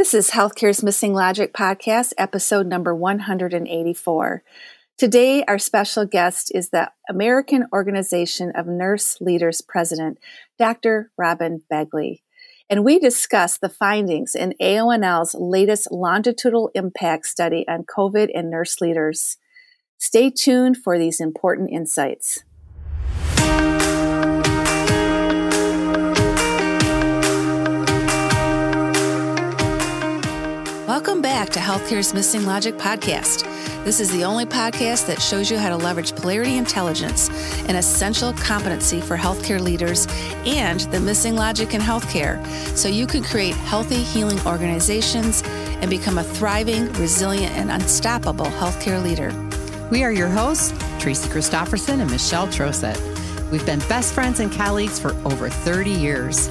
This is Healthcare's Missing Logic podcast, episode number 184. Today, our special guest is the American Organization of Nurse Leaders President, Dr. Robin Begley. And we discuss the findings in AONL's latest longitudinal impact study on COVID and nurse leaders. Stay tuned for these important insights. Welcome back to Healthcare's Missing Logic podcast. This is the only podcast that shows you how to leverage polarity intelligence, an essential competency for healthcare leaders, and the missing logic in healthcare, so you can create healthy, healing organizations and become a thriving, resilient, and unstoppable healthcare leader. We are your hosts, Tracy Christofferson and Michelle Troseth. We've been best friends and colleagues for over 30 years.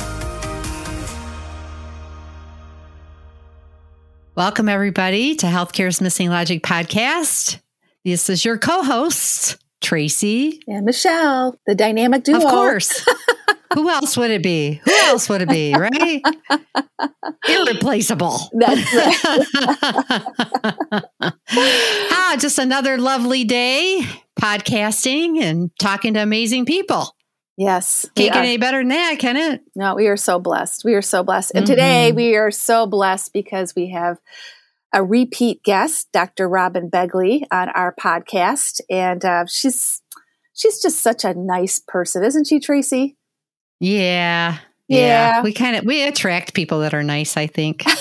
Welcome, everybody, to Healthcare's Missing Logic podcast. This is your co host, Tracy and Michelle, the dynamic duo. Of course. Who else would it be? Who else would it be, right? Irreplaceable. That's right. ah, just another lovely day podcasting and talking to amazing people. Yes. Can't get any better than that, can it? No, we are so blessed. We are so blessed. And mm-hmm. today we are so blessed because we have a repeat guest, Dr. Robin Begley, on our podcast, and uh, she's she's just such a nice person, isn't she, Tracy? Yeah, yeah. yeah. We kind of we attract people that are nice. I think.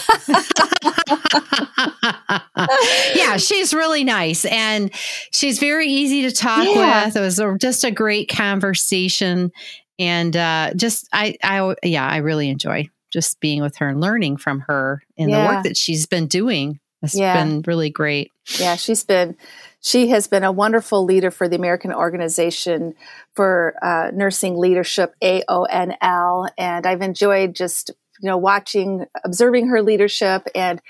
yeah, she's really nice and she's very easy to talk yeah. with. It was a, just a great conversation, and uh, just I I yeah I really enjoy just being with her and learning from her in yeah. the work that she's been doing. It's yeah. been really great. Yeah, she's been she has been a wonderful leader for the American Organization for uh, Nursing Leadership AONL, and I've enjoyed just you know watching, observing her leadership and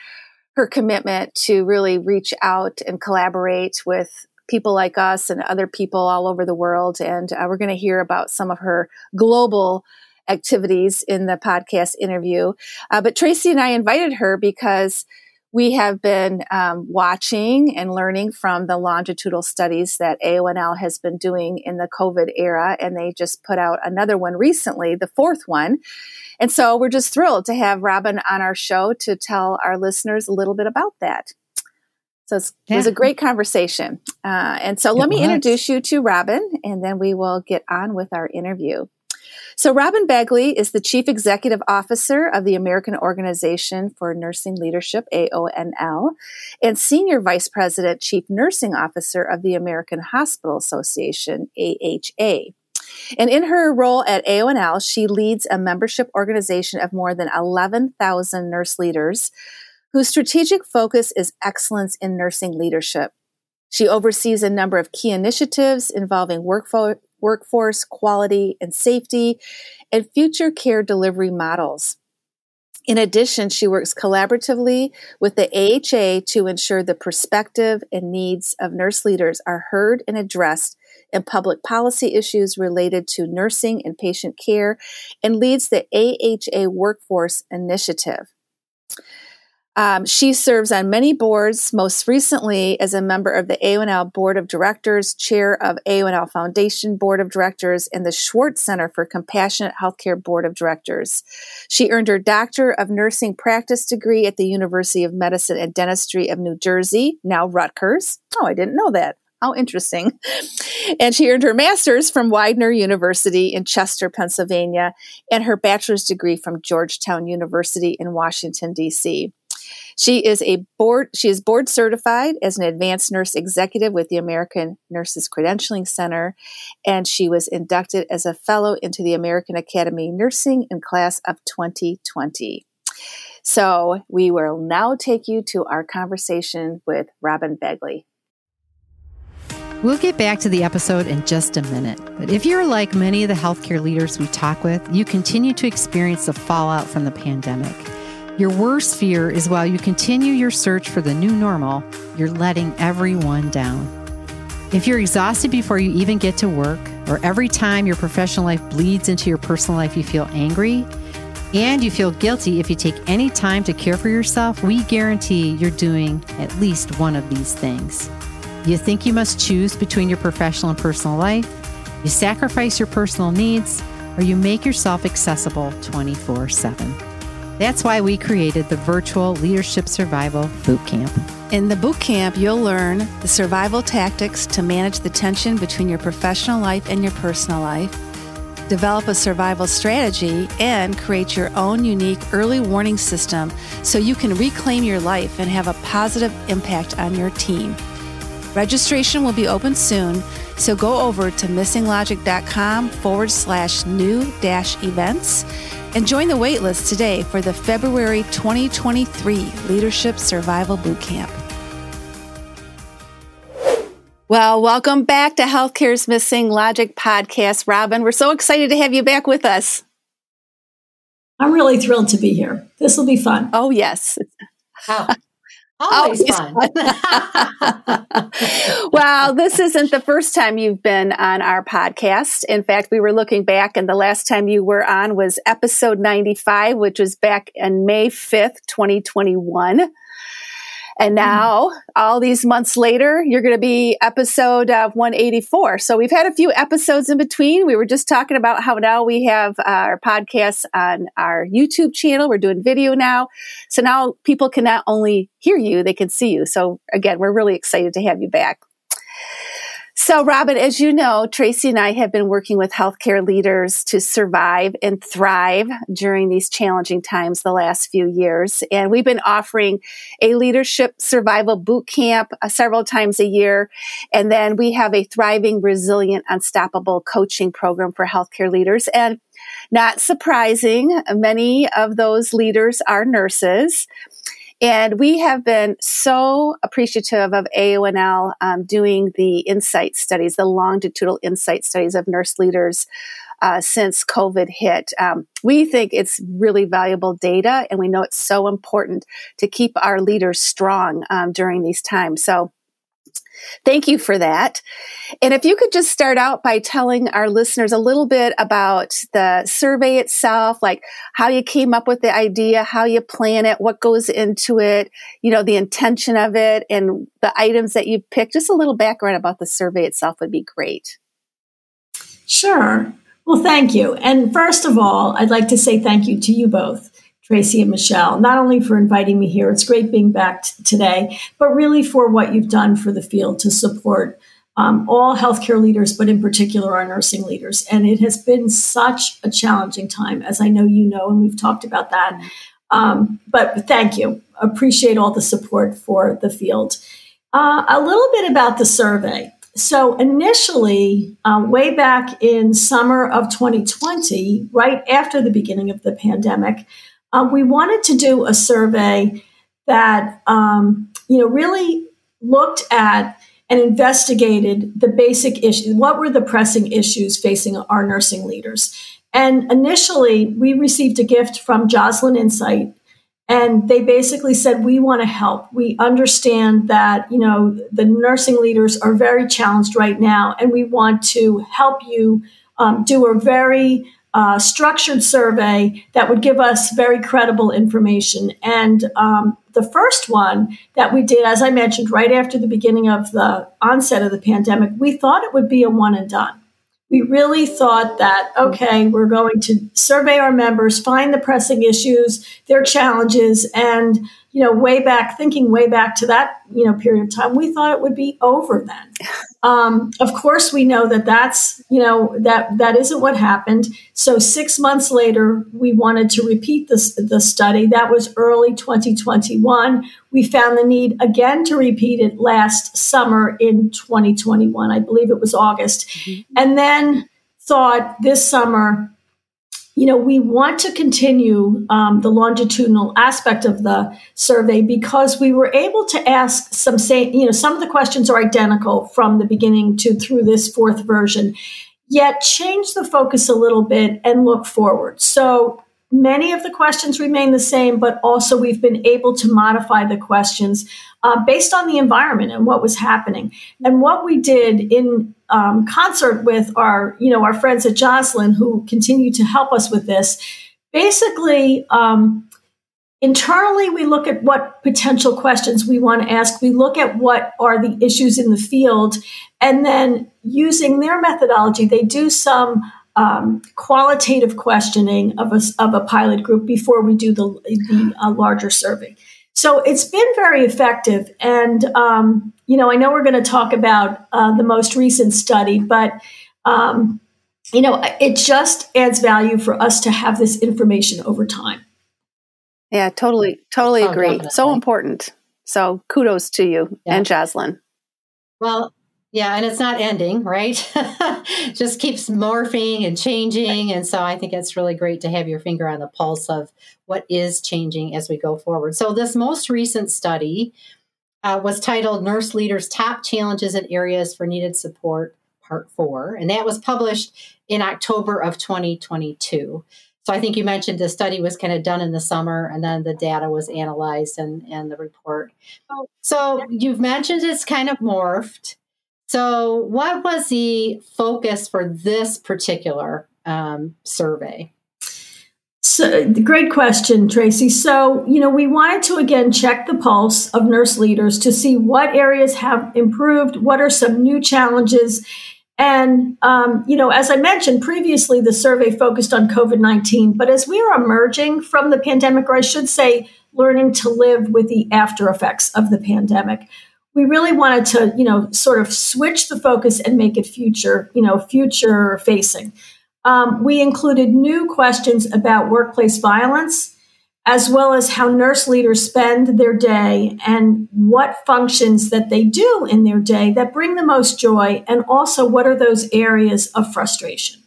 her commitment to really reach out and collaborate with people like us and other people all over the world. And uh, we're going to hear about some of her global activities in the podcast interview. Uh, but Tracy and I invited her because we have been um, watching and learning from the longitudinal studies that AONL has been doing in the COVID era, and they just put out another one recently, the fourth one. And so we're just thrilled to have Robin on our show to tell our listeners a little bit about that. So yeah. it was a great conversation. Uh, and so let me introduce you to Robin, and then we will get on with our interview. So, Robin Begley is the Chief Executive Officer of the American Organization for Nursing Leadership, AONL, and Senior Vice President, Chief Nursing Officer of the American Hospital Association, AHA. And in her role at AONL, she leads a membership organization of more than 11,000 nurse leaders whose strategic focus is excellence in nursing leadership. She oversees a number of key initiatives involving workflow, workforce quality and safety, and future care delivery models. In addition, she works collaboratively with the AHA to ensure the perspective and needs of nurse leaders are heard and addressed in public policy issues related to nursing and patient care and leads the AHA Workforce Initiative. Um, she serves on many boards, most recently as a member of the AONL Board of Directors, chair of AONL Foundation Board of Directors, and the Schwartz Center for Compassionate Healthcare Board of Directors. She earned her Doctor of Nursing Practice degree at the University of Medicine and Dentistry of New Jersey, now Rutgers. Oh, I didn't know that. How interesting. And she earned her master's from Widener University in Chester, Pennsylvania, and her bachelor's degree from Georgetown University in Washington, D.C. She is a board she is board certified as an advanced nurse executive with the American Nurses Credentialing Center and she was inducted as a fellow into the American Academy Nursing in class of 2020. So, we will now take you to our conversation with Robin Begley. We'll get back to the episode in just a minute. But if you're like many of the healthcare leaders we talk with, you continue to experience the fallout from the pandemic. Your worst fear is while you continue your search for the new normal, you're letting everyone down. If you're exhausted before you even get to work, or every time your professional life bleeds into your personal life, you feel angry, and you feel guilty if you take any time to care for yourself, we guarantee you're doing at least one of these things. You think you must choose between your professional and personal life, you sacrifice your personal needs, or you make yourself accessible 24 7. That's why we created the virtual Leadership Survival Boot Camp. In the boot camp, you'll learn the survival tactics to manage the tension between your professional life and your personal life, develop a survival strategy, and create your own unique early warning system so you can reclaim your life and have a positive impact on your team. Registration will be open soon, so go over to missinglogic.com forward slash new dash events and join the waitlist today for the February 2023 Leadership Survival Bootcamp. Well, welcome back to Healthcare's Missing Logic podcast, Robin. We're so excited to have you back with us. I'm really thrilled to be here. This will be fun. Oh, yes. Oh, Always oh, fun. well, this isn't the first time you've been on our podcast. In fact, we were looking back, and the last time you were on was episode 95, which was back in May 5th, 2021. And hmm. now, all these months later, you're going to be episode uh, 184. So we've had a few episodes in between. We were just talking about how now we have uh, our podcasts on our YouTube channel. We're doing video now. So now people can not only hear you, they can see you. So again, we're really excited to have you back. So, Robin, as you know, Tracy and I have been working with healthcare leaders to survive and thrive during these challenging times the last few years. And we've been offering a leadership survival boot camp uh, several times a year. And then we have a thriving, resilient, unstoppable coaching program for healthcare leaders. And not surprising, many of those leaders are nurses. And we have been so appreciative of AONL um, doing the insight studies, the longitudinal insight studies of nurse leaders uh, since COVID hit. Um, we think it's really valuable data, and we know it's so important to keep our leaders strong um, during these times. So Thank you for that. And if you could just start out by telling our listeners a little bit about the survey itself, like how you came up with the idea, how you plan it, what goes into it, you know, the intention of it, and the items that you picked. Just a little background about the survey itself would be great. Sure. Well, thank you. And first of all, I'd like to say thank you to you both Tracy and Michelle, not only for inviting me here, it's great being back t- today, but really for what you've done for the field to support um, all healthcare leaders, but in particular our nursing leaders. And it has been such a challenging time, as I know you know, and we've talked about that. Um, but thank you. Appreciate all the support for the field. Uh, a little bit about the survey. So, initially, uh, way back in summer of 2020, right after the beginning of the pandemic, um, we wanted to do a survey that um, you know really looked at and investigated the basic issues. What were the pressing issues facing our nursing leaders? And initially, we received a gift from Joslin Insight, and they basically said, "We want to help. We understand that you know the nursing leaders are very challenged right now, and we want to help you um, do a very uh, structured survey that would give us very credible information. And um, the first one that we did, as I mentioned, right after the beginning of the onset of the pandemic, we thought it would be a one and done. We really thought that, okay, we're going to survey our members, find the pressing issues, their challenges, and you know, way back, thinking way back to that, you know, period of time, we thought it would be over then. Um, of course, we know that that's, you know, that that isn't what happened. So six months later, we wanted to repeat this the study. That was early 2021. We found the need again to repeat it last summer in 2021. I believe it was August, mm-hmm. and then thought this summer you know, we want to continue um, the longitudinal aspect of the survey because we were able to ask some, say, you know, some of the questions are identical from the beginning to through this fourth version, yet change the focus a little bit and look forward. So many of the questions remain the same, but also we've been able to modify the questions uh, based on the environment and what was happening. And what we did in um, concert with our, you know, our friends at Joslin who continue to help us with this, basically. Um, internally, we look at what potential questions we want to ask. We look at what are the issues in the field. And then using their methodology, they do some um, qualitative questioning of a, of a pilot group before we do the, the uh, larger survey. So it's been very effective. And, um, you know, I know we're going to talk about uh, the most recent study, but, um, you know, it just adds value for us to have this information over time. Yeah, totally, totally oh, agree. Definitely. So important. So kudos to you yeah. and Joslin. Well, yeah, and it's not ending, right? Just keeps morphing and changing. And so I think it's really great to have your finger on the pulse of what is changing as we go forward. So, this most recent study uh, was titled Nurse Leaders Top Challenges and Areas for Needed Support, Part Four. And that was published in October of 2022. So, I think you mentioned the study was kind of done in the summer and then the data was analyzed and, and the report. So, you've mentioned it's kind of morphed. So, what was the focus for this particular um, survey? So, great question, Tracy. So, you know, we wanted to again check the pulse of nurse leaders to see what areas have improved, what are some new challenges. And, um, you know, as I mentioned previously, the survey focused on COVID 19. But as we are emerging from the pandemic, or I should say, learning to live with the after effects of the pandemic, we really wanted to, you know, sort of switch the focus and make it future, you know, future facing. Um, we included new questions about workplace violence, as well as how nurse leaders spend their day and what functions that they do in their day that bring the most joy, and also what are those areas of frustration.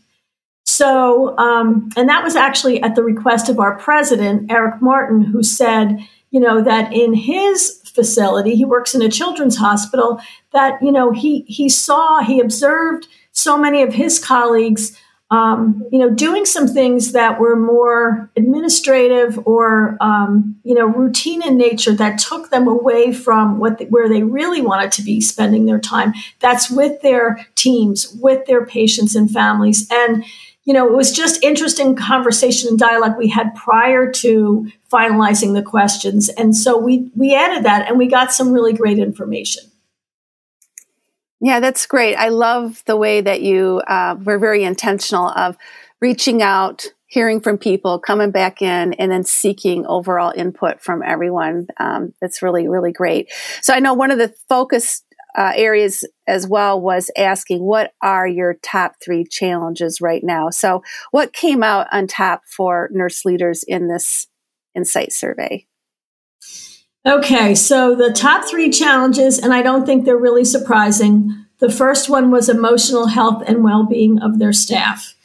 So, um, and that was actually at the request of our president, Eric Martin, who said, you know, that in his facility. He works in a children's hospital. That you know he he saw he observed so many of his colleagues. Um, you know, doing some things that were more administrative or um, you know routine in nature that took them away from what the, where they really wanted to be spending their time. That's with their teams, with their patients and families, and you know, it was just interesting conversation and dialogue we had prior to finalizing the questions. And so we we added that and we got some really great information. Yeah, that's great. I love the way that you uh, were very intentional of reaching out, hearing from people, coming back in, and then seeking overall input from everyone. Um, that's really, really great. So I know one of the focus uh, areas as well was asking what are your top three challenges right now. So, what came out on top for nurse leaders in this insight survey? Okay, so the top three challenges, and I don't think they're really surprising. The first one was emotional health and well being of their staff.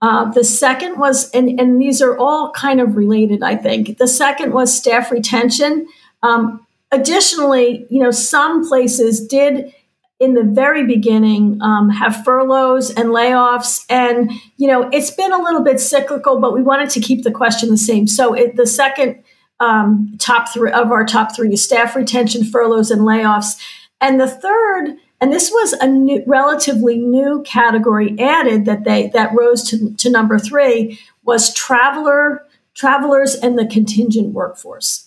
Uh, the second was, and, and these are all kind of related, I think. The second was staff retention. Um, Additionally, you know, some places did in the very beginning um, have furloughs and layoffs and you know it's been a little bit cyclical but we wanted to keep the question the same. So it, the second um, top three of our top three is staff retention furloughs and layoffs. And the third and this was a new, relatively new category added that they that rose to, to number three was traveler travelers and the contingent workforce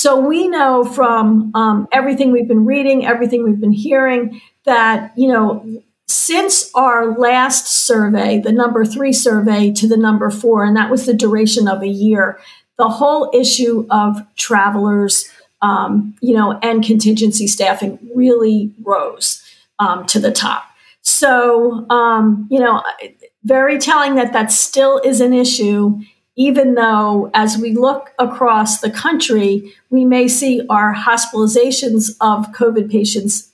so we know from um, everything we've been reading, everything we've been hearing, that, you know, since our last survey, the number three survey to the number four, and that was the duration of a year, the whole issue of travelers um, you know, and contingency staffing really rose um, to the top. So, um, you know, very telling that that still is an issue, even though as we look across the country, we may see our hospitalizations of COVID patients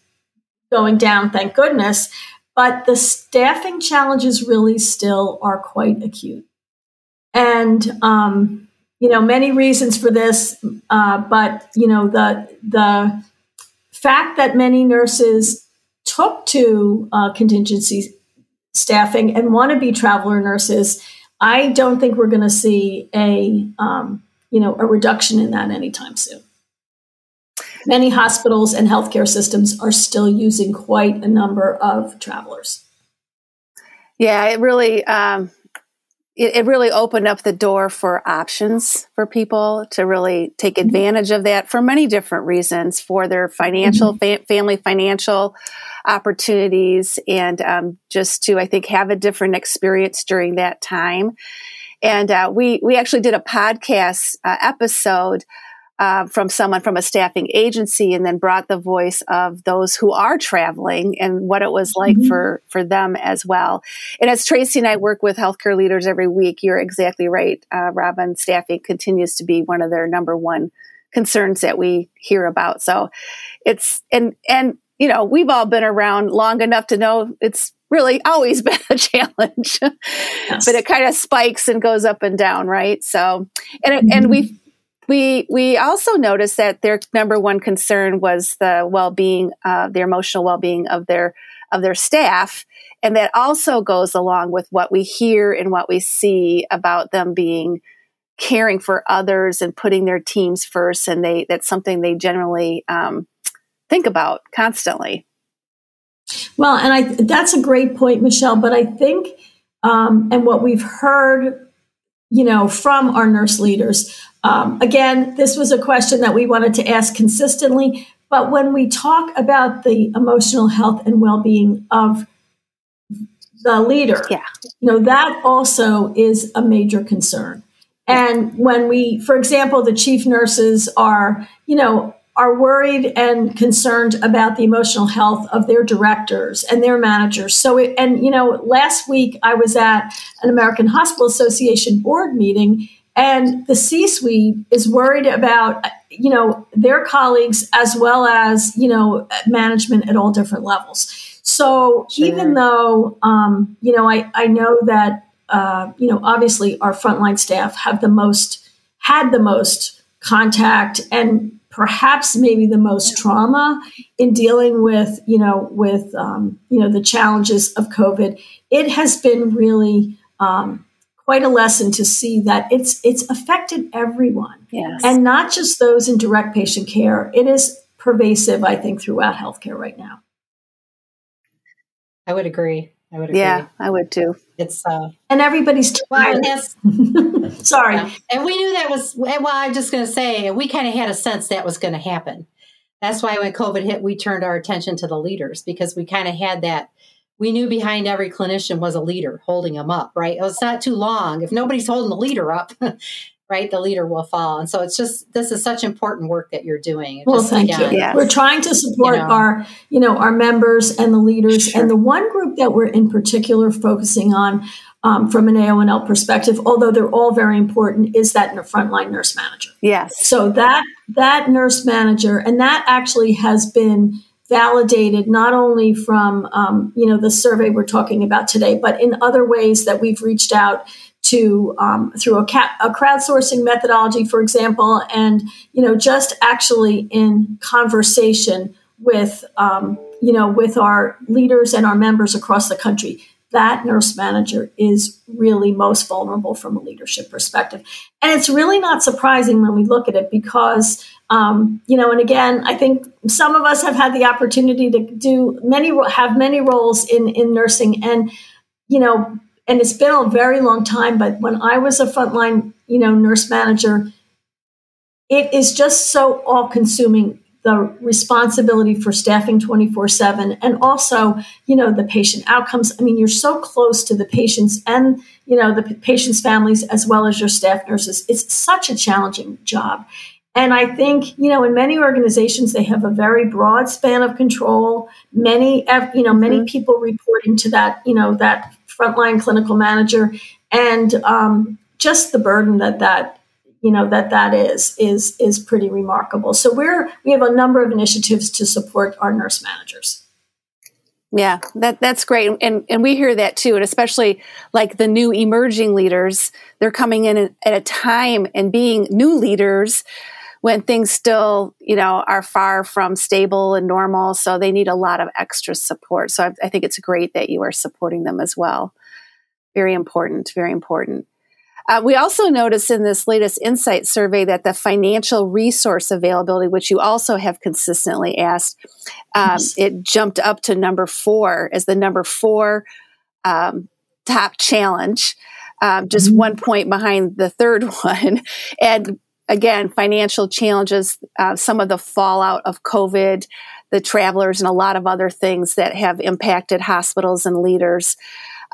going down, thank goodness. But the staffing challenges really still are quite acute. And, um, you know, many reasons for this, uh, but, you know, the, the fact that many nurses took to uh, contingency staffing and want to be traveler nurses, I don't think we're going to see a, um, you know, a reduction in that anytime soon many hospitals and healthcare systems are still using quite a number of travelers. Yeah, it really um, it, it, really opened up the door for options for people to really take mm-hmm. advantage of that for many different reasons for their financial mm-hmm. fa- family financial opportunities and um, just to I think have a different experience during that time. And uh, we we actually did a podcast uh, episode uh, from someone from a staffing agency and then brought the voice of those who are traveling and what it was like mm-hmm. for for them as well and as tracy and i work with healthcare leaders every week you're exactly right uh, robin staffing continues to be one of their number one concerns that we hear about so it's and and you know we've all been around long enough to know it's really always been a challenge yes. but it kind of spikes and goes up and down right so and it, mm-hmm. and we we we also noticed that their number one concern was the well-being, uh, the emotional well-being of their of their staff, and that also goes along with what we hear and what we see about them being caring for others and putting their teams first, and they that's something they generally um, think about constantly. Well, and I that's a great point, Michelle. But I think, um, and what we've heard you know, from our nurse leaders. Um, again, this was a question that we wanted to ask consistently. But when we talk about the emotional health and well being of the leader, yeah. you know, that also is a major concern. And when we, for example, the chief nurses are, you know, are worried and concerned about the emotional health of their directors and their managers. So, it, and you know, last week I was at an American Hospital Association board meeting, and the C-suite is worried about you know their colleagues as well as you know management at all different levels. So, sure. even though um, you know, I I know that uh, you know obviously our frontline staff have the most had the most contact and perhaps maybe the most trauma in dealing with you know with um, you know the challenges of covid it has been really um, quite a lesson to see that it's it's affected everyone yes. and not just those in direct patient care it is pervasive i think throughout healthcare right now i would agree I would agree. Yeah, I would too. It's uh, and everybody's tired. Well, Sorry, yeah. and we knew that was. Well, I'm just going to say we kind of had a sense that was going to happen. That's why when COVID hit, we turned our attention to the leaders because we kind of had that. We knew behind every clinician was a leader holding them up. Right? It's not too long if nobody's holding the leader up. right, the leader will fall. And so it's just this is such important work that you're doing. well, thank again, you. Yes. We're trying to support you know, our, you know, our members and the leaders. Sure. And the one group that we're in particular focusing on um, from an AONL perspective, although they're all very important, is that in a frontline nurse manager. Yes. So that that nurse manager, and that actually has been validated not only from um, you know the survey we're talking about today, but in other ways that we've reached out to um, through a, ca- a, crowdsourcing methodology, for example, and you know just actually in conversation with um, you know with our leaders and our members across the country. That nurse manager is really most vulnerable from a leadership perspective, and it's really not surprising when we look at it because um, you know. And again, I think some of us have had the opportunity to do many have many roles in in nursing, and you know and it's been a very long time, but when I was a frontline, you know, nurse manager, it is just so all consuming the responsibility for staffing 24 7 and also you know the patient outcomes i mean you're so close to the patients and you know the patients families as well as your staff nurses it's such a challenging job And I think, you know, in many organizations, they have a very broad span of control. Many, you know, many mm-hmm. people reporting to that, you know, that frontline clinical manager, and um, just the burden that that, you know, that that is is is pretty remarkable. So we're we have a number of initiatives to support our nurse managers. Yeah, that that's great, and and we hear that too, and especially like the new emerging leaders, they're coming in at a time and being new leaders when things still, you know, are far from stable and normal. So they need a lot of extra support. So I, I think it's great that you are supporting them as well. Very important. Very important. Uh, we also noticed in this latest insight survey that the financial resource availability, which you also have consistently asked, um, it jumped up to number four as the number four um, top challenge, um, just mm-hmm. one point behind the third one. And again, financial challenges, uh, some of the fallout of COVID, the travelers, and a lot of other things that have impacted hospitals and leaders.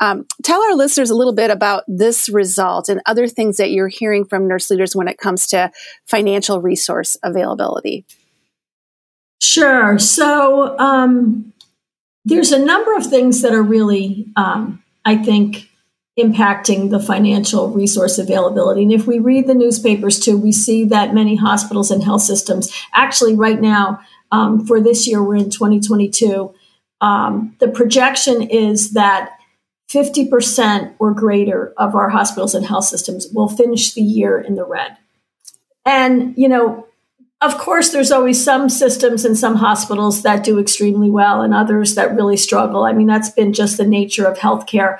Um, tell our listeners a little bit about this result and other things that you're hearing from nurse leaders when it comes to financial resource availability. Sure. So um, there's a number of things that are really, um, I think, impacting the financial resource availability. And if we read the newspapers too, we see that many hospitals and health systems, actually, right now, um, for this year, we're in 2022, um, the projection is that 50% or greater of our hospitals and health systems will finish the year in the red. And, you know, of course, there's always some systems and some hospitals that do extremely well and others that really struggle. I mean, that's been just the nature of healthcare.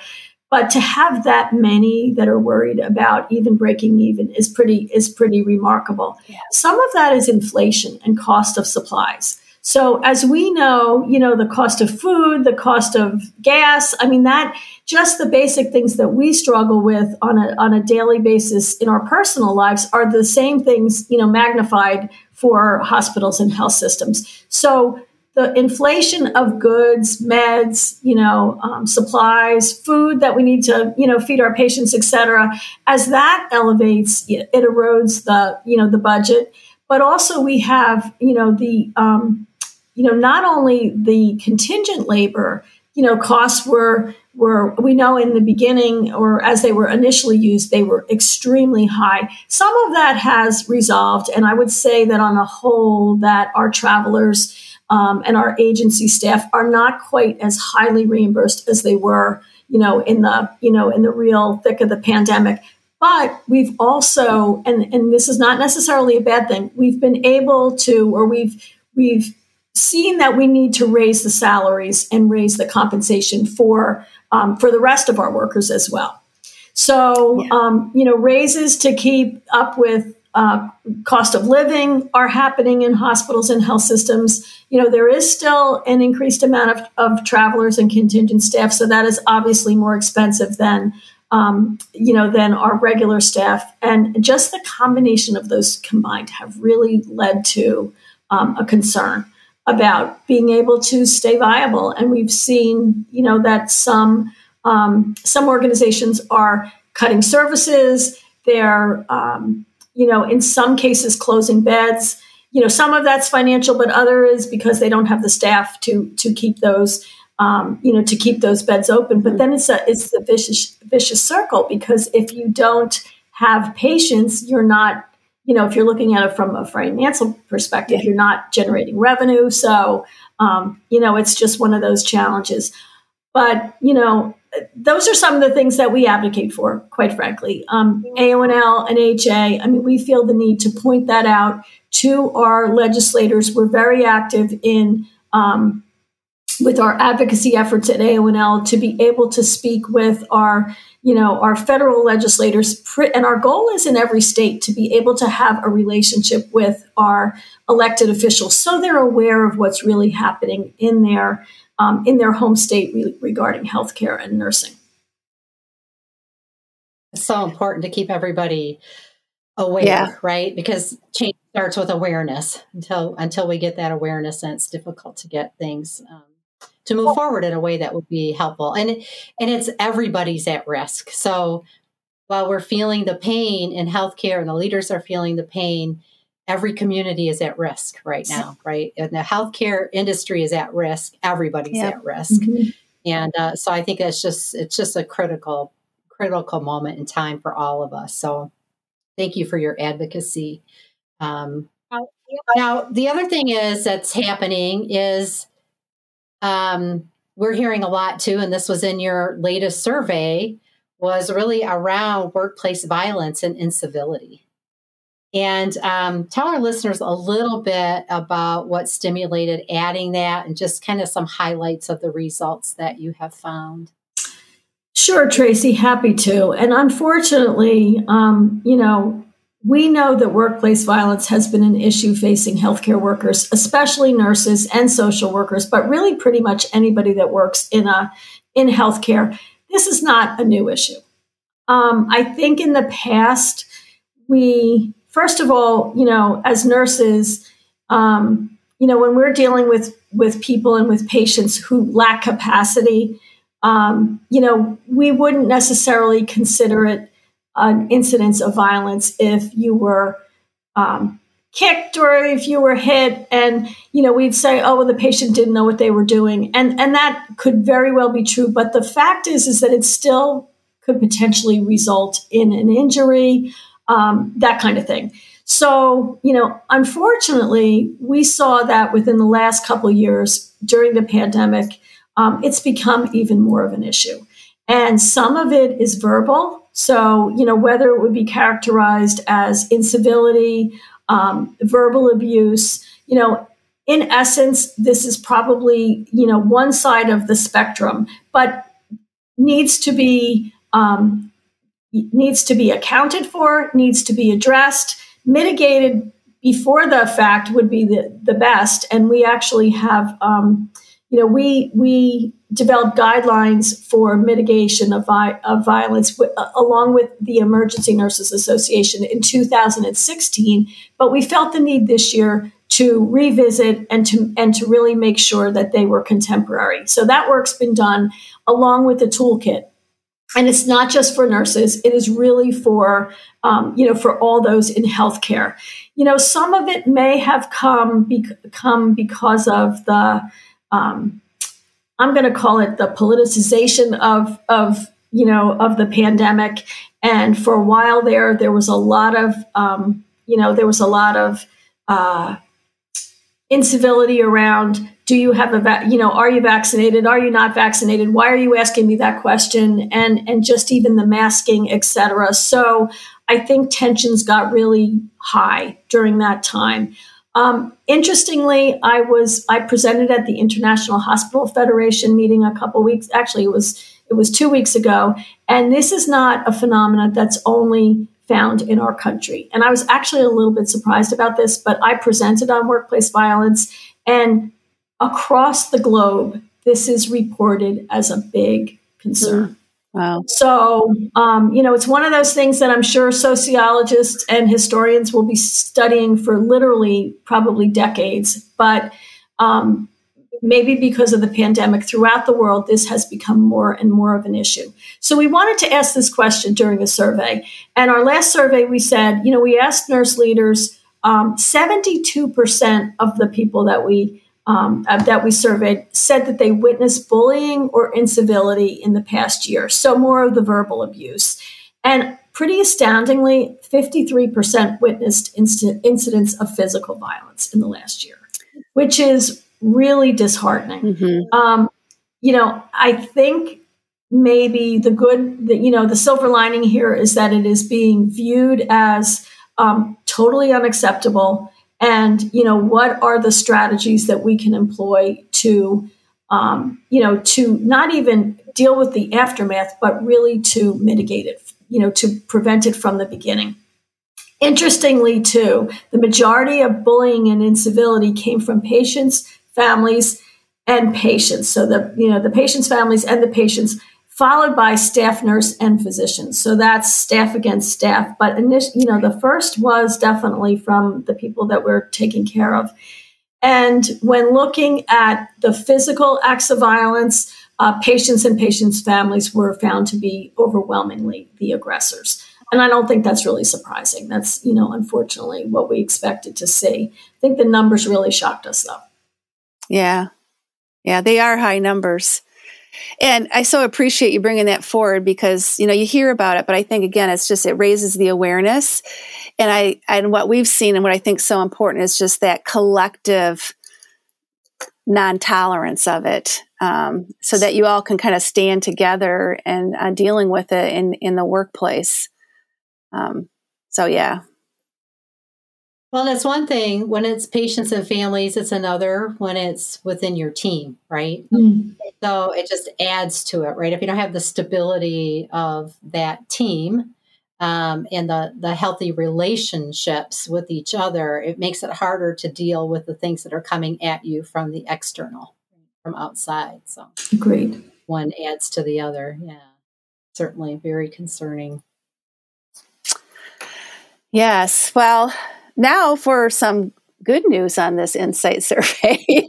But to have that many that are worried about even breaking even is pretty is pretty remarkable. Yeah. Some of that is inflation and cost of supplies. So as we know, you know, the cost of food, the cost of gas, I mean that just the basic things that we struggle with on a on a daily basis in our personal lives are the same things, you know, magnified for hospitals and health systems. So the inflation of goods, meds, you know, um, supplies, food that we need to, you know, feed our patients, et cetera, as that elevates, it erodes the, you know, the budget. But also we have, you know, the um, you know, not only the contingent labor, you know, costs were were we know in the beginning or as they were initially used, they were extremely high. Some of that has resolved, and I would say that on a whole, that our travelers um, and our agency staff are not quite as highly reimbursed as they were, you know, in the you know in the real thick of the pandemic. But we've also, and, and this is not necessarily a bad thing, we've been able to, or we've we've seen that we need to raise the salaries and raise the compensation for um, for the rest of our workers as well. So, yeah. um, you know, raises to keep up with uh, cost of living are happening in hospitals and health systems. You know, there is still an increased amount of, of travelers and contingent staff, so that is obviously more expensive than um, you know than our regular staff. And just the combination of those combined have really led to um, a concern about being able to stay viable. And we've seen, you know, that some um, some organizations are cutting services. They're, um, you know, in some cases closing beds. You know, some of that's financial, but other is because they don't have the staff to to keep those. Um, you know, to keep those beds open, but then it's a it's a vicious vicious circle because if you don't have patients, you're not you know, if you're looking at it from a financial perspective, you're not generating revenue. So, um, you know, it's just one of those challenges. But, you know, those are some of the things that we advocate for, quite frankly. Um, AONL and HA, I mean, we feel the need to point that out to our legislators. We're very active in um, with our advocacy efforts at AONL to be able to speak with our you know our federal legislators and our goal is in every state to be able to have a relationship with our elected officials so they're aware of what's really happening in their um, in their home state re- regarding healthcare and nursing it's so important to keep everybody aware yeah. right because change starts with awareness until until we get that awareness and it's difficult to get things um, to move forward in a way that would be helpful. And and it's everybody's at risk. So while we're feeling the pain in healthcare and the leaders are feeling the pain, every community is at risk right now, right? And the healthcare industry is at risk. Everybody's yep. at risk. Mm-hmm. And uh, so I think it's just it's just a critical critical moment in time for all of us. So thank you for your advocacy. Um, now, the other thing is that's happening is um, we're hearing a lot too, and this was in your latest survey, was really around workplace violence and incivility. And um, tell our listeners a little bit about what stimulated adding that and just kind of some highlights of the results that you have found. Sure, Tracy, happy to. And unfortunately, um, you know, we know that workplace violence has been an issue facing healthcare workers, especially nurses and social workers, but really pretty much anybody that works in a in healthcare. This is not a new issue. Um, I think in the past, we first of all, you know, as nurses, um, you know, when we're dealing with with people and with patients who lack capacity, um, you know, we wouldn't necessarily consider it an incidence of violence if you were um, kicked or if you were hit. And you know we'd say oh well the patient didn't know what they were doing. And and that could very well be true but the fact is is that it still could potentially result in an injury um, that kind of thing. So you know unfortunately we saw that within the last couple years during the pandemic um, it's become even more of an issue. And some of it is verbal. So, you know, whether it would be characterized as incivility, um, verbal abuse, you know, in essence, this is probably, you know, one side of the spectrum, but needs to be um, needs to be accounted for, needs to be addressed, mitigated before the fact would be the, the best. And we actually have, um, you know, we we developed guidelines for mitigation of, vi- of violence w- uh, along with the Emergency Nurses Association in 2016. But we felt the need this year to revisit and to and to really make sure that they were contemporary. So that work's been done along with the toolkit. And it's not just for nurses; it is really for um, you know for all those in healthcare. You know, some of it may have come come because of the um, I'm going to call it the politicization of of you know of the pandemic. And for a while there, there was a lot of um, you know there was a lot of uh, incivility around. Do you have a va- you know are you vaccinated? Are you not vaccinated? Why are you asking me that question? And and just even the masking, etc. So I think tensions got really high during that time. Um, interestingly, I was I presented at the International Hospital Federation meeting a couple weeks. Actually, it was it was two weeks ago, and this is not a phenomenon that's only found in our country. And I was actually a little bit surprised about this, but I presented on workplace violence, and across the globe, this is reported as a big concern. Mm. Wow. So, um, you know, it's one of those things that I'm sure sociologists and historians will be studying for literally probably decades. But um, maybe because of the pandemic throughout the world, this has become more and more of an issue. So we wanted to ask this question during the survey. And our last survey, we said, you know, we asked nurse leaders, um, 72% of the people that we um, uh, that we surveyed said that they witnessed bullying or incivility in the past year. So more of the verbal abuse. And pretty astoundingly, 53% witnessed inc- incidents of physical violence in the last year, which is really disheartening. Mm-hmm. Um, you know, I think maybe the good, the, you know, the silver lining here is that it is being viewed as um, totally unacceptable and you know what are the strategies that we can employ to um, you know to not even deal with the aftermath but really to mitigate it you know to prevent it from the beginning? Interestingly too the majority of bullying and incivility came from patients families and patients. So the you know the patients families and the patients followed by staff nurse and physicians. So that's staff against staff. But initially, you know, the first was definitely from the people that we're taking care of. And when looking at the physical acts of violence, uh, patients and patients' families were found to be overwhelmingly the aggressors. And I don't think that's really surprising. That's, you know, unfortunately what we expected to see. I think the numbers really shocked us though. Yeah. Yeah, they are high numbers. And I so appreciate you bringing that forward because you know you hear about it, but I think again it's just it raises the awareness, and I and what we've seen and what I think so important is just that collective non tolerance of it, um, so that you all can kind of stand together and uh, dealing with it in in the workplace. Um, so yeah, well, that's one thing. When it's patients and families, it's another when it's within your team, right? Mm. So it just adds to it, right? If you don't have the stability of that team um, and the, the healthy relationships with each other, it makes it harder to deal with the things that are coming at you from the external, from outside. So, great. One adds to the other. Yeah. Certainly very concerning. Yes. Well, now for some good news on this insight survey.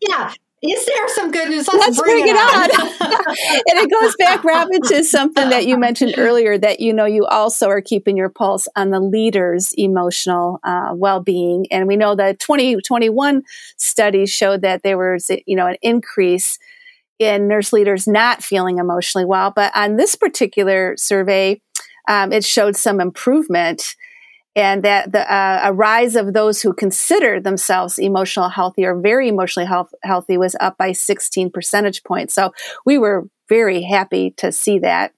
yeah. Is there some good news? Let's, Let's bring, bring, it, on. on. and it goes back, Robin, to something that you mentioned earlier that you know you also are keeping your pulse on the leader's emotional uh, well being. And we know that 2021 studies showed that there was, you know, an increase in nurse leaders not feeling emotionally well. But on this particular survey, um, it showed some improvement and that the uh, a rise of those who consider themselves emotional healthy or very emotionally health, healthy was up by 16 percentage points. So we were very happy to see that.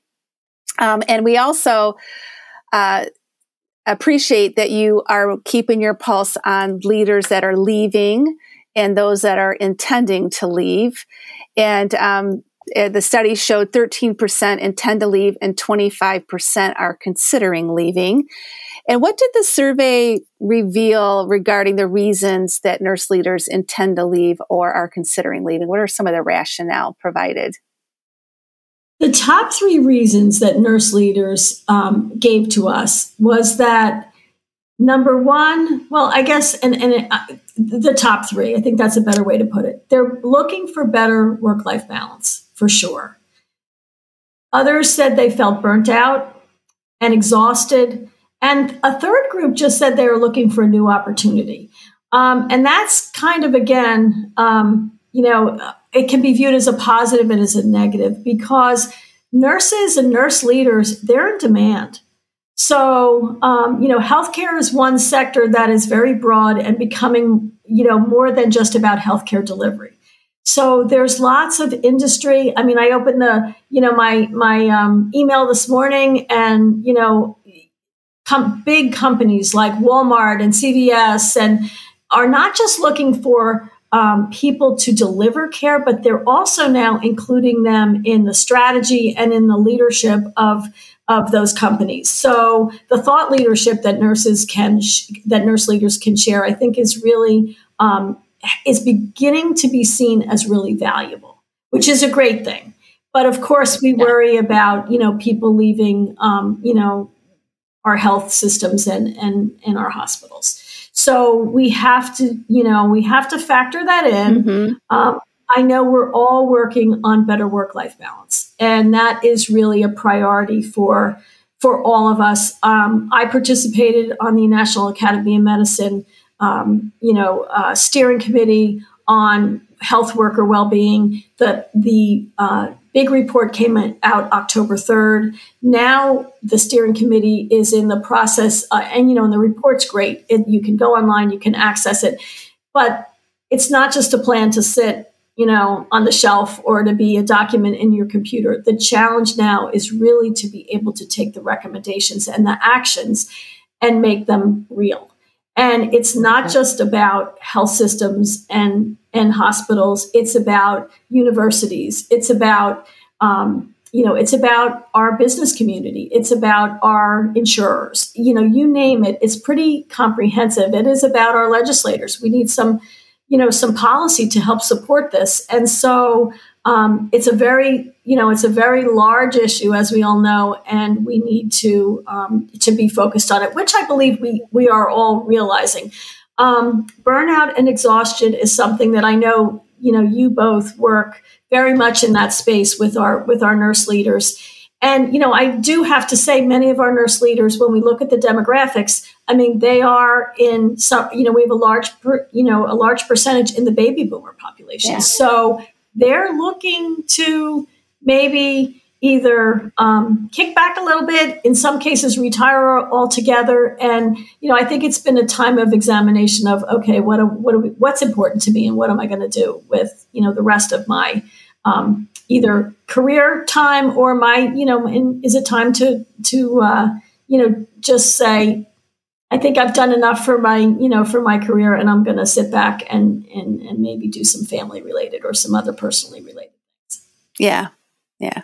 Um, and we also uh, appreciate that you are keeping your pulse on leaders that are leaving and those that are intending to leave. And um, eh, the study showed 13% intend to leave and 25% are considering leaving. And what did the survey reveal regarding the reasons that nurse leaders intend to leave or are considering leaving? What are some of the rationale provided? The top three reasons that nurse leaders um, gave to us was that number one, well, I guess, and, and uh, the top three, I think that's a better way to put it. They're looking for better work life balance, for sure. Others said they felt burnt out and exhausted and a third group just said they were looking for a new opportunity. Um, and that's kind of, again, um, you know, it can be viewed as a positive and as a negative because nurses and nurse leaders, they're in demand. So, um, you know, healthcare is one sector that is very broad and becoming, you know, more than just about healthcare delivery. So there's lots of industry. I mean, I opened the, you know, my my um, email this morning, and you know, com- big companies like Walmart and CVS and are not just looking for um, people to deliver care, but they're also now including them in the strategy and in the leadership of of those companies. So the thought leadership that nurses can sh- that nurse leaders can share, I think, is really um, is beginning to be seen as really valuable, which is a great thing. But of course, we yeah. worry about you know people leaving um, you know our health systems and, and, and our hospitals. So we have to, you know, we have to factor that in. Mm-hmm. Um, I know we're all working on better work life balance, and that is really a priority for for all of us. Um, I participated on the National Academy of Medicine, um, you know, uh, steering committee on health worker well being. The the uh, Big report came out October 3rd. Now the steering committee is in the process, uh, and you know, and the report's great. It, you can go online, you can access it, but it's not just a plan to sit, you know, on the shelf or to be a document in your computer. The challenge now is really to be able to take the recommendations and the actions and make them real. And it's not just about health systems and and hospitals. It's about universities. It's about um, you know it's about our business community it's about our insurers you know you name it it's pretty comprehensive it is about our legislators we need some you know some policy to help support this and so um, it's a very you know it's a very large issue as we all know and we need to um, to be focused on it which i believe we we are all realizing um, burnout and exhaustion is something that I know you know you both work very much in that space with our with our nurse leaders, And, you know, I do have to say, many of our nurse leaders, when we look at the demographics, I mean, they are in some, you know, we have a large, per, you know, a large percentage in the baby boomer population. Yeah. So they're looking to maybe either um, kick back a little bit, in some cases retire altogether. And you know, I think it's been a time of examination of okay, what what we, what's important to me, and what am I going to do with you know the rest of my um, either career time or my you know, in, is it time to to uh, you know just say. I think I've done enough for my, you know, for my career, and I'm going to sit back and, and and maybe do some family related or some other personally related things. Yeah, yeah.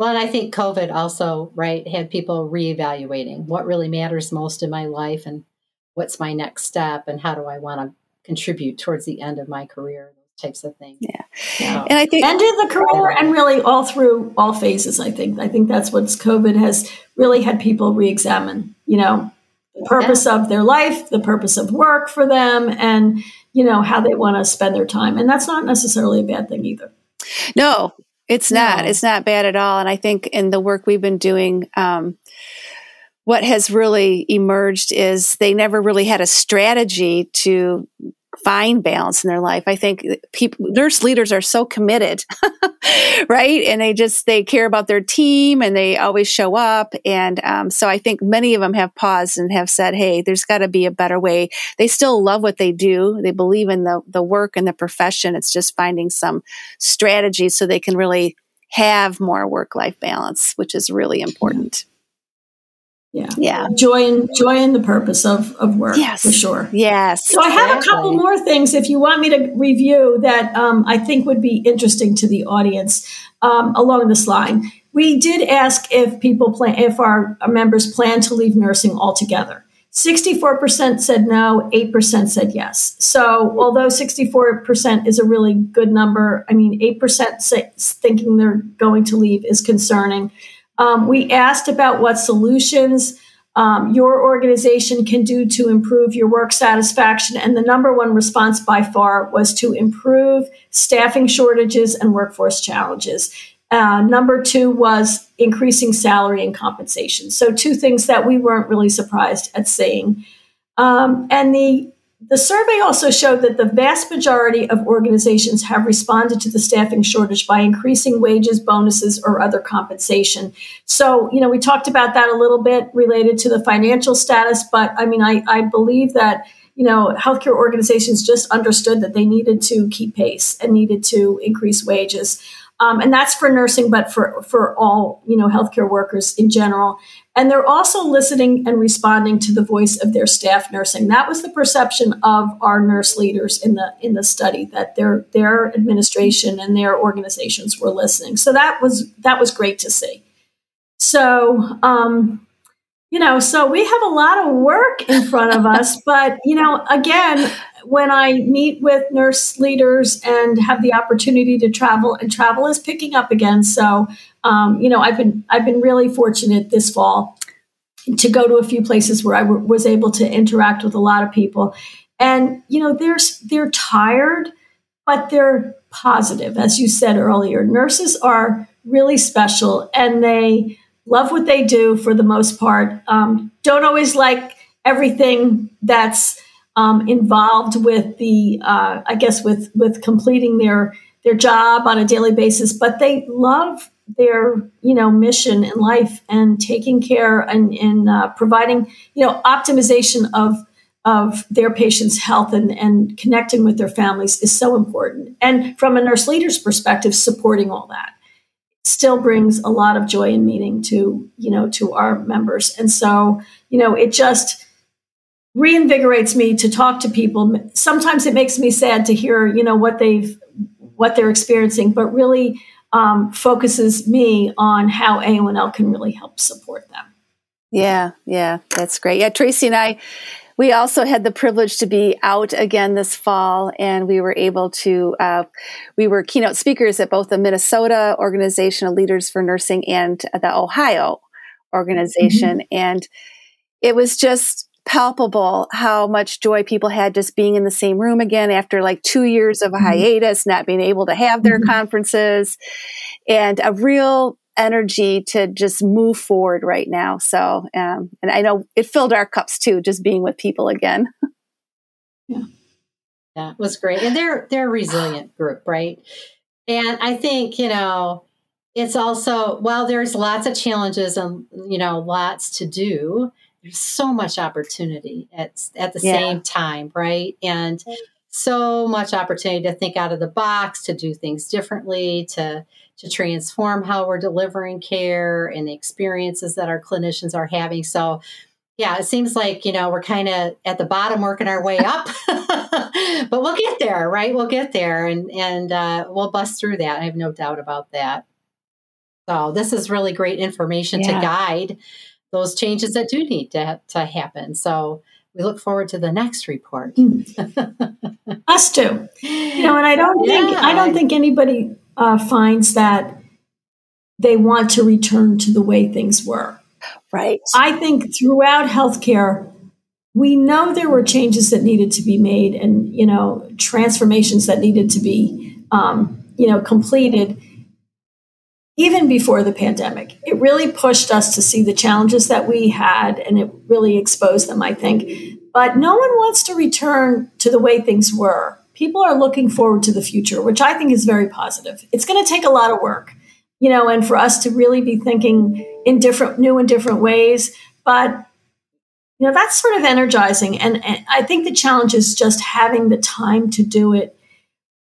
Well, and I think COVID also, right, had people reevaluating what really matters most in my life and what's my next step and how do I want to contribute towards the end of my career, those types of things. Yeah. And I think end of the career and really all through all phases, I think. I think that's what COVID has really had people re-examine, you know, the purpose yeah. of their life, the purpose of work for them, and you know, how they want to spend their time. And that's not necessarily a bad thing either. No, it's not. It's not bad at all. And I think in the work we've been doing, um, what has really emerged is they never really had a strategy to find balance in their life. I think people, nurse leaders are so committed, right? And they just, they care about their team and they always show up. And um, so I think many of them have paused and have said, hey, there's got to be a better way. They still love what they do. They believe in the, the work and the profession. It's just finding some strategy so they can really have more work life balance, which is really important yeah. Yeah. Joy and joy in the purpose of of work yes. for sure. Yes so i have a couple more things if you want me to review that um, i think would be interesting to the audience um, along this line. We did ask if people plan if our, our members plan to leave nursing altogether. 64% said no 8% said yes. So although 64% is a really good number i mean 8% say, thinking they're going to leave is concerning um, we asked about what solutions um, your organization can do to improve your work satisfaction. And the number one response by far was to improve staffing shortages and workforce challenges. Uh, number two was increasing salary and compensation. So, two things that we weren't really surprised at seeing. Um, and the the survey also showed that the vast majority of organizations have responded to the staffing shortage by increasing wages, bonuses, or other compensation. So, you know, we talked about that a little bit related to the financial status, but I mean, I, I believe that, you know, healthcare organizations just understood that they needed to keep pace and needed to increase wages. Um, and that's for nursing, but for, for all, you know, healthcare workers in general. And they're also listening and responding to the voice of their staff nursing. That was the perception of our nurse leaders in the in the study that their their administration and their organizations were listening. So that was that was great to see. So um, you know, so we have a lot of work in front of us, but you know, again, when I meet with nurse leaders and have the opportunity to travel, and travel is picking up again. So, um, you know, I've been I've been really fortunate this fall to go to a few places where I w- was able to interact with a lot of people, and you know, they're they're tired, but they're positive, as you said earlier. Nurses are really special, and they love what they do for the most part. Um, don't always like everything that's um, involved with the, uh, I guess, with with completing their their job on a daily basis, but they love their you know mission in life and taking care and, and uh, providing you know optimization of of their patients' health and, and connecting with their families is so important. And from a nurse leader's perspective, supporting all that still brings a lot of joy and meaning to you know to our members and so you know it just reinvigorates me to talk to people sometimes it makes me sad to hear you know what they've what they're experiencing but really um, focuses me on how aonl can really help support them yeah yeah that's great yeah tracy and i we also had the privilege to be out again this fall, and we were able to. Uh, we were keynote speakers at both the Minnesota Organization of Leaders for Nursing and the Ohio organization, mm-hmm. and it was just palpable how much joy people had just being in the same room again after like two years of a mm-hmm. hiatus, not being able to have their mm-hmm. conferences, and a real energy to just move forward right now. So, um, and I know it filled our cups too, just being with people again. Yeah. It was great. And they're they're a resilient group, right? And I think, you know, it's also while there's lots of challenges and you know, lots to do, so much opportunity at at the yeah. same time, right? And so much opportunity to think out of the box, to do things differently, to to transform how we're delivering care and the experiences that our clinicians are having. So yeah, it seems like, you know, we're kind of at the bottom working our way up, but we'll get there, right? We'll get there and, and uh, we'll bust through that. I have no doubt about that. So this is really great information yeah. to guide those changes that do need to, to happen. So we look forward to the next report. Hmm. Us too. You know, and I don't yeah. think I don't think anybody uh, finds that they want to return to the way things were. Right. I think throughout healthcare, we know there were changes that needed to be made and, you know, transformations that needed to be, um, you know, completed even before the pandemic. It really pushed us to see the challenges that we had and it really exposed them, I think. But no one wants to return to the way things were. People are looking forward to the future, which I think is very positive. It's going to take a lot of work you know, and for us to really be thinking in different, new and different ways. But, you know, that's sort of energizing. And, and I think the challenge is just having the time to do it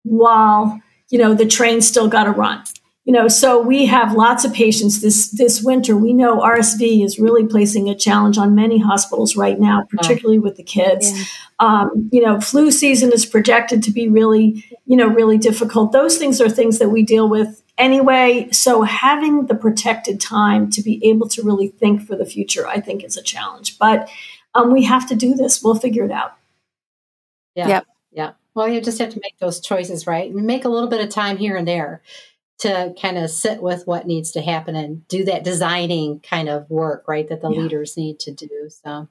while, you know, the train's still got to run. You know, so we have lots of patients this this winter. We know RSV is really placing a challenge on many hospitals right now, particularly with the kids. Yeah. Um, you know, flu season is projected to be really, you know, really difficult. Those things are things that we deal with anyway, so having the protected time to be able to really think for the future, I think is a challenge. But um, we have to do this. We'll figure it out. Yeah. Yep. Yeah. Well, you just have to make those choices, right? And make a little bit of time here and there to kind of sit with what needs to happen and do that designing kind of work, right? That the yeah. leaders need to do. So,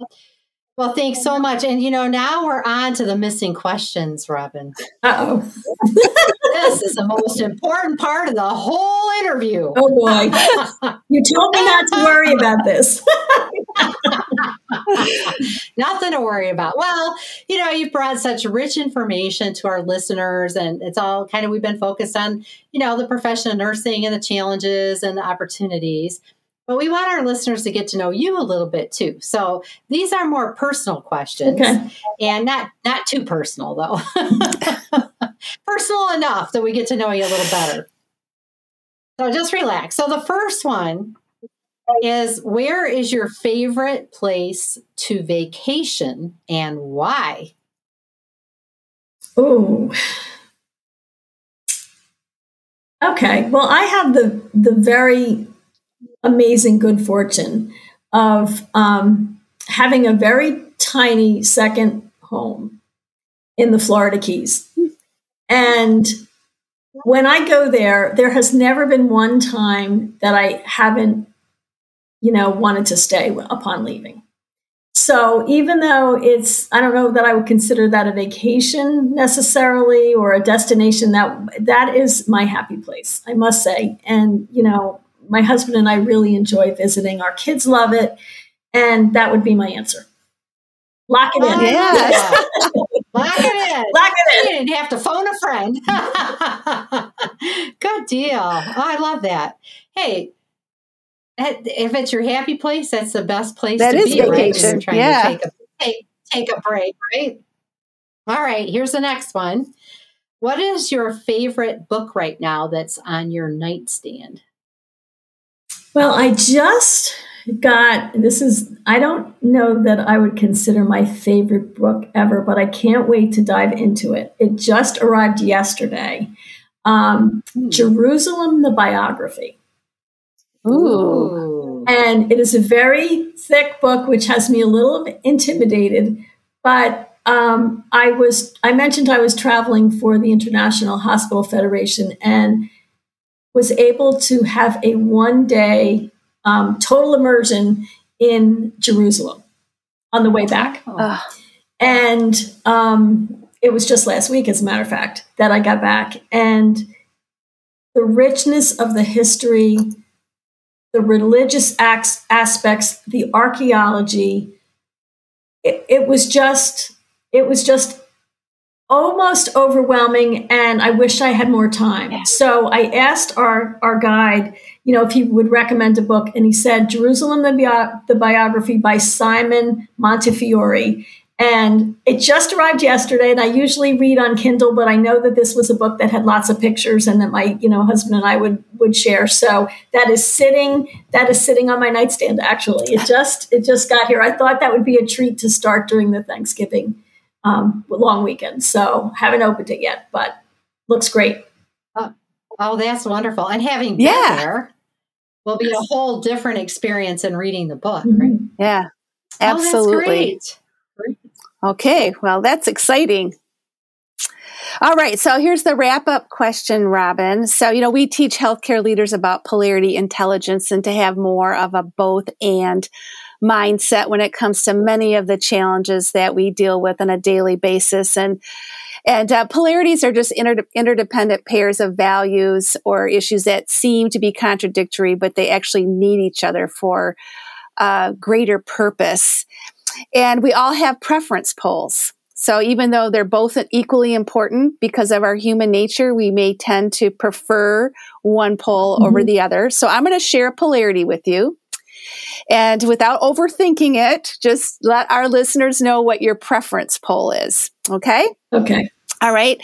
well, thanks so much. And you know, now we're on to the missing questions, Robin. oh. this is the most important part of the whole interview. Oh boy. you told me not to worry about this. Nothing to worry about. Well, you know, you've brought such rich information to our listeners, and it's all kind of we've been focused on, you know, the profession of nursing and the challenges and the opportunities. But we want our listeners to get to know you a little bit too. So these are more personal questions okay. and not not too personal though. personal enough that we get to know you a little better. So just relax. So the first one is where is your favorite place to vacation and why? Oh. Okay. Well, I have the the very amazing good fortune of um, having a very tiny second home in the Florida Keys. And when I go there, there has never been one time that I haven't, you know, wanted to stay upon leaving. So even though it's, I don't know that I would consider that a vacation necessarily or a destination that that is my happy place, I must say. And, you know, my husband and I really enjoy visiting. Our kids love it. And that would be my answer. Lock it in. Oh, yeah. Lock it in. Lock it in. You didn't have to phone a friend. Good deal. Oh, I love that. Hey, if it's your happy place, that's the best place that to is be. Vacation. Right? yeah. take, a, take, take a break, right? All right, here's the next one. What is your favorite book right now that's on your nightstand? Well, I just got this is I don't know that I would consider my favorite book ever, but I can't wait to dive into it. It just arrived yesterday. Um, hmm. Jerusalem, the biography. Ooh. And it is a very thick book, which has me a little intimidated. But um, I was, I mentioned I was traveling for the International Hospital Federation, and was able to have a one day um, total immersion in Jerusalem on the way back. Oh. And um, it was just last week, as a matter of fact, that I got back. And the richness of the history, the religious acts, aspects, the archaeology. It, it was just, it was just almost overwhelming and I wish I had more time. So I asked our, our guide, you know, if he would recommend a book and he said Jerusalem the, Bi- the biography by Simon Montefiore. And it just arrived yesterday and I usually read on Kindle, but I know that this was a book that had lots of pictures and that my, you know, husband and I would would share. So that is sitting that is sitting on my nightstand actually. It just it just got here. I thought that would be a treat to start during the Thanksgiving um, long weekend. So haven't opened it yet, but looks great. Oh, oh that's wonderful. And having been yeah. there will be a whole different experience in reading the book, mm-hmm. right? Yeah, absolutely. Oh, okay, well, that's exciting. All right, so here's the wrap up question, Robin. So, you know, we teach healthcare leaders about polarity intelligence and to have more of a both and mindset when it comes to many of the challenges that we deal with on a daily basis. And and uh, polarities are just inter- interdependent pairs of values or issues that seem to be contradictory, but they actually need each other for a greater purpose. And we all have preference poles. So even though they're both equally important because of our human nature, we may tend to prefer one pole mm-hmm. over the other. So I'm going to share a polarity with you. And without overthinking it, just let our listeners know what your preference pole is. Okay? Okay. All right.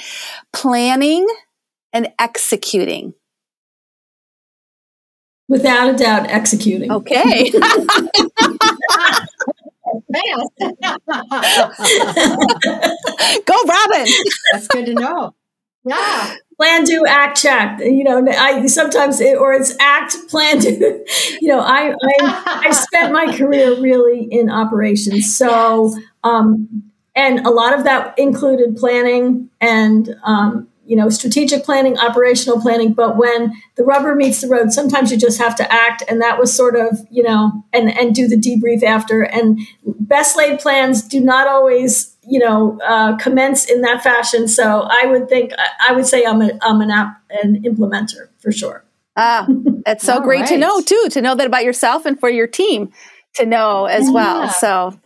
Planning and executing. Without a doubt, executing. Okay. Go, Robin. That's good to know. Yeah plan, do, act, check. You know, I sometimes it, or it's act, plan, do. You know, I I, I spent my career really in operations, so um, and a lot of that included planning and um, you know strategic planning, operational planning. But when the rubber meets the road, sometimes you just have to act, and that was sort of you know and and do the debrief after. And best laid plans do not always you know, uh, commence in that fashion. So I would think, I would say I'm, a, I'm an app, an implementer for sure. Ah, it's so great right. to know too, to know that about yourself and for your team to know as yeah. well. So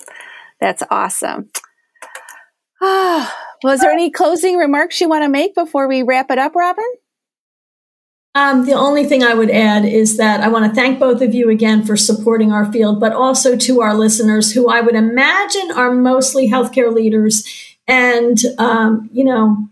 that's awesome. Ah, was there any closing remarks you want to make before we wrap it up, Robin? Um, the only thing I would add is that I want to thank both of you again for supporting our field, but also to our listeners who I would imagine are mostly healthcare leaders. And, um, you know,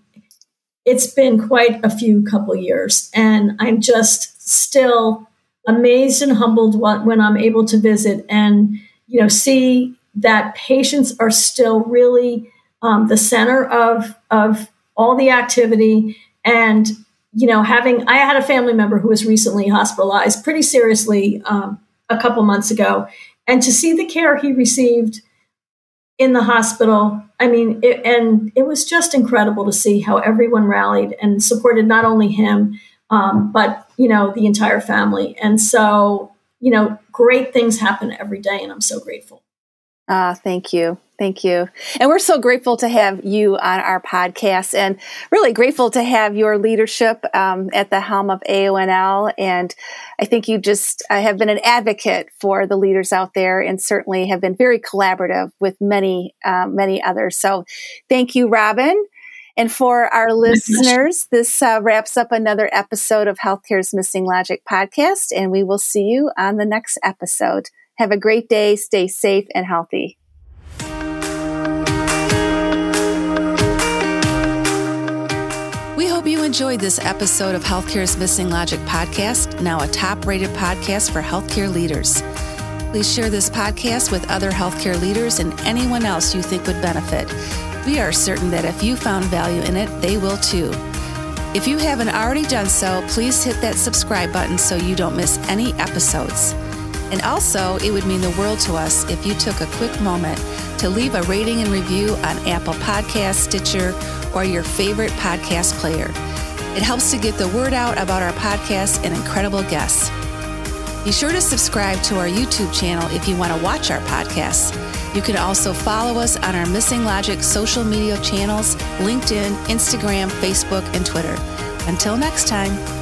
it's been quite a few couple years. And I'm just still amazed and humbled when I'm able to visit and, you know, see that patients are still really um, the center of, of all the activity. And you know, having I had a family member who was recently hospitalized pretty seriously um, a couple months ago, and to see the care he received in the hospital, I mean, it, and it was just incredible to see how everyone rallied and supported not only him, um, but you know, the entire family. And so, you know, great things happen every day, and I'm so grateful. Ah, thank you. Thank you. And we're so grateful to have you on our podcast and really grateful to have your leadership um, at the helm of AONL. And I think you just uh, have been an advocate for the leaders out there and certainly have been very collaborative with many, um, many others. So thank you, Robin. And for our listeners, this uh, wraps up another episode of Healthcare's Missing Logic podcast, and we will see you on the next episode. Have a great day, stay safe and healthy. Hope you enjoyed this episode of Healthcare's Missing Logic podcast, now a top rated podcast for healthcare leaders. Please share this podcast with other healthcare leaders and anyone else you think would benefit. We are certain that if you found value in it, they will too. If you haven't already done so, please hit that subscribe button so you don't miss any episodes. And also, it would mean the world to us if you took a quick moment to leave a rating and review on Apple Podcasts, Stitcher, or your favorite podcast player. It helps to get the word out about our podcast and incredible guests. Be sure to subscribe to our YouTube channel if you want to watch our podcasts. You can also follow us on our Missing Logic social media channels LinkedIn, Instagram, Facebook, and Twitter. Until next time.